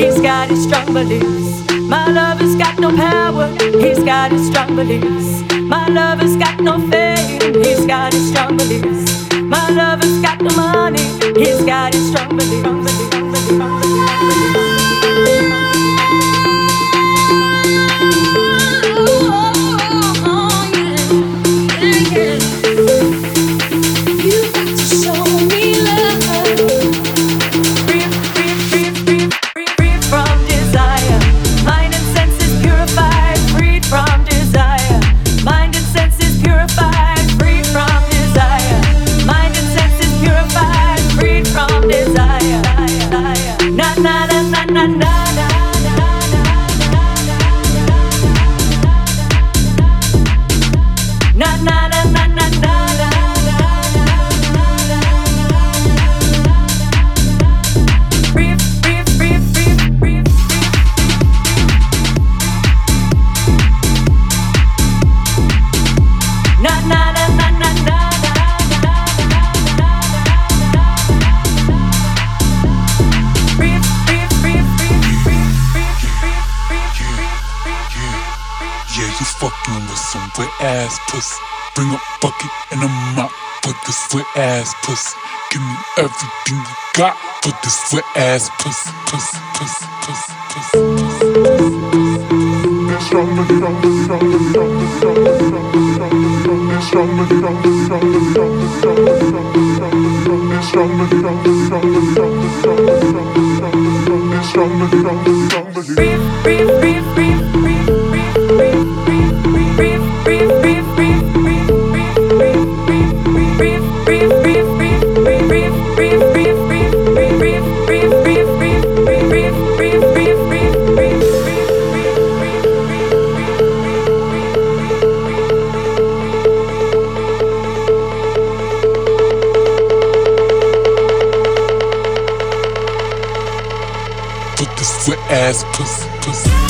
he's got his strong beliefs. My lover's got no power, he's got his strong beliefs. My lover's got no fame, he's got his strong beliefs. My lover's got the money, he's got his strong beliefs. Ass pussy. Give me everything you got for this wet ass pussy, pussy, pussy, pussy, pussy. It's stronger, stronger, stronger, stronger, stronger, stronger. It's stronger, stronger, stronger, stronger, ass pussy, pussy.